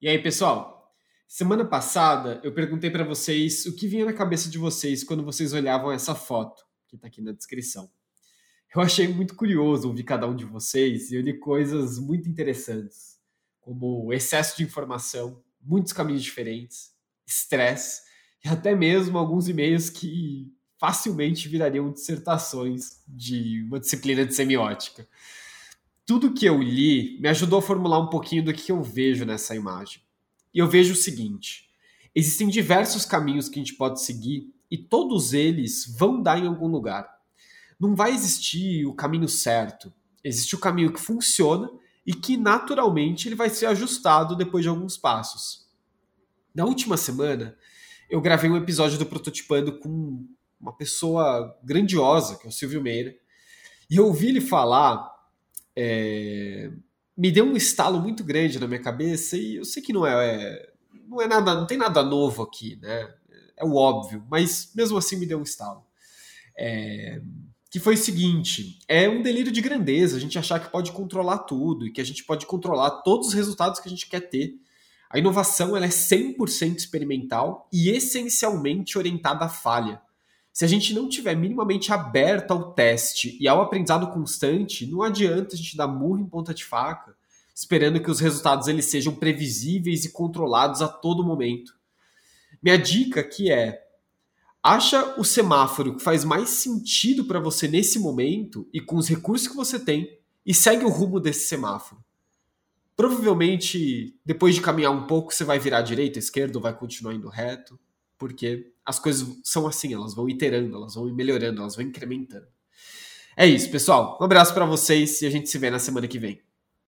E aí, pessoal? Semana passada eu perguntei para vocês o que vinha na cabeça de vocês quando vocês olhavam essa foto, que está aqui na descrição. Eu achei muito curioso ouvir cada um de vocês e eu li coisas muito interessantes, como excesso de informação, muitos caminhos diferentes, estresse e até mesmo alguns e-mails que facilmente virariam dissertações de uma disciplina de semiótica tudo que eu li me ajudou a formular um pouquinho do que eu vejo nessa imagem. E eu vejo o seguinte: existem diversos caminhos que a gente pode seguir e todos eles vão dar em algum lugar. Não vai existir o caminho certo. Existe o caminho que funciona e que naturalmente ele vai ser ajustado depois de alguns passos. Na última semana, eu gravei um episódio do Prototipando com uma pessoa grandiosa, que é o Silvio Meira, e eu ouvi ele falar é, me deu um estalo muito grande na minha cabeça e eu sei que não é, é, não é nada, não tem nada novo aqui, né? É o óbvio, mas mesmo assim me deu um estalo. É, que foi o seguinte: é um delírio de grandeza a gente achar que pode controlar tudo e que a gente pode controlar todos os resultados que a gente quer ter. A inovação ela é 100% experimental e essencialmente orientada à falha se a gente não tiver minimamente aberto ao teste e ao aprendizado constante, não adianta a gente dar murro em ponta de faca, esperando que os resultados eles sejam previsíveis e controlados a todo momento. Minha dica aqui é: acha o semáforo que faz mais sentido para você nesse momento e com os recursos que você tem e segue o rumo desse semáforo. Provavelmente, depois de caminhar um pouco, você vai virar direita, esquerda ou vai continuar indo reto porque as coisas são assim, elas vão iterando, elas vão melhorando, elas vão incrementando. É isso, pessoal. Um abraço para vocês e a gente se vê na semana que vem.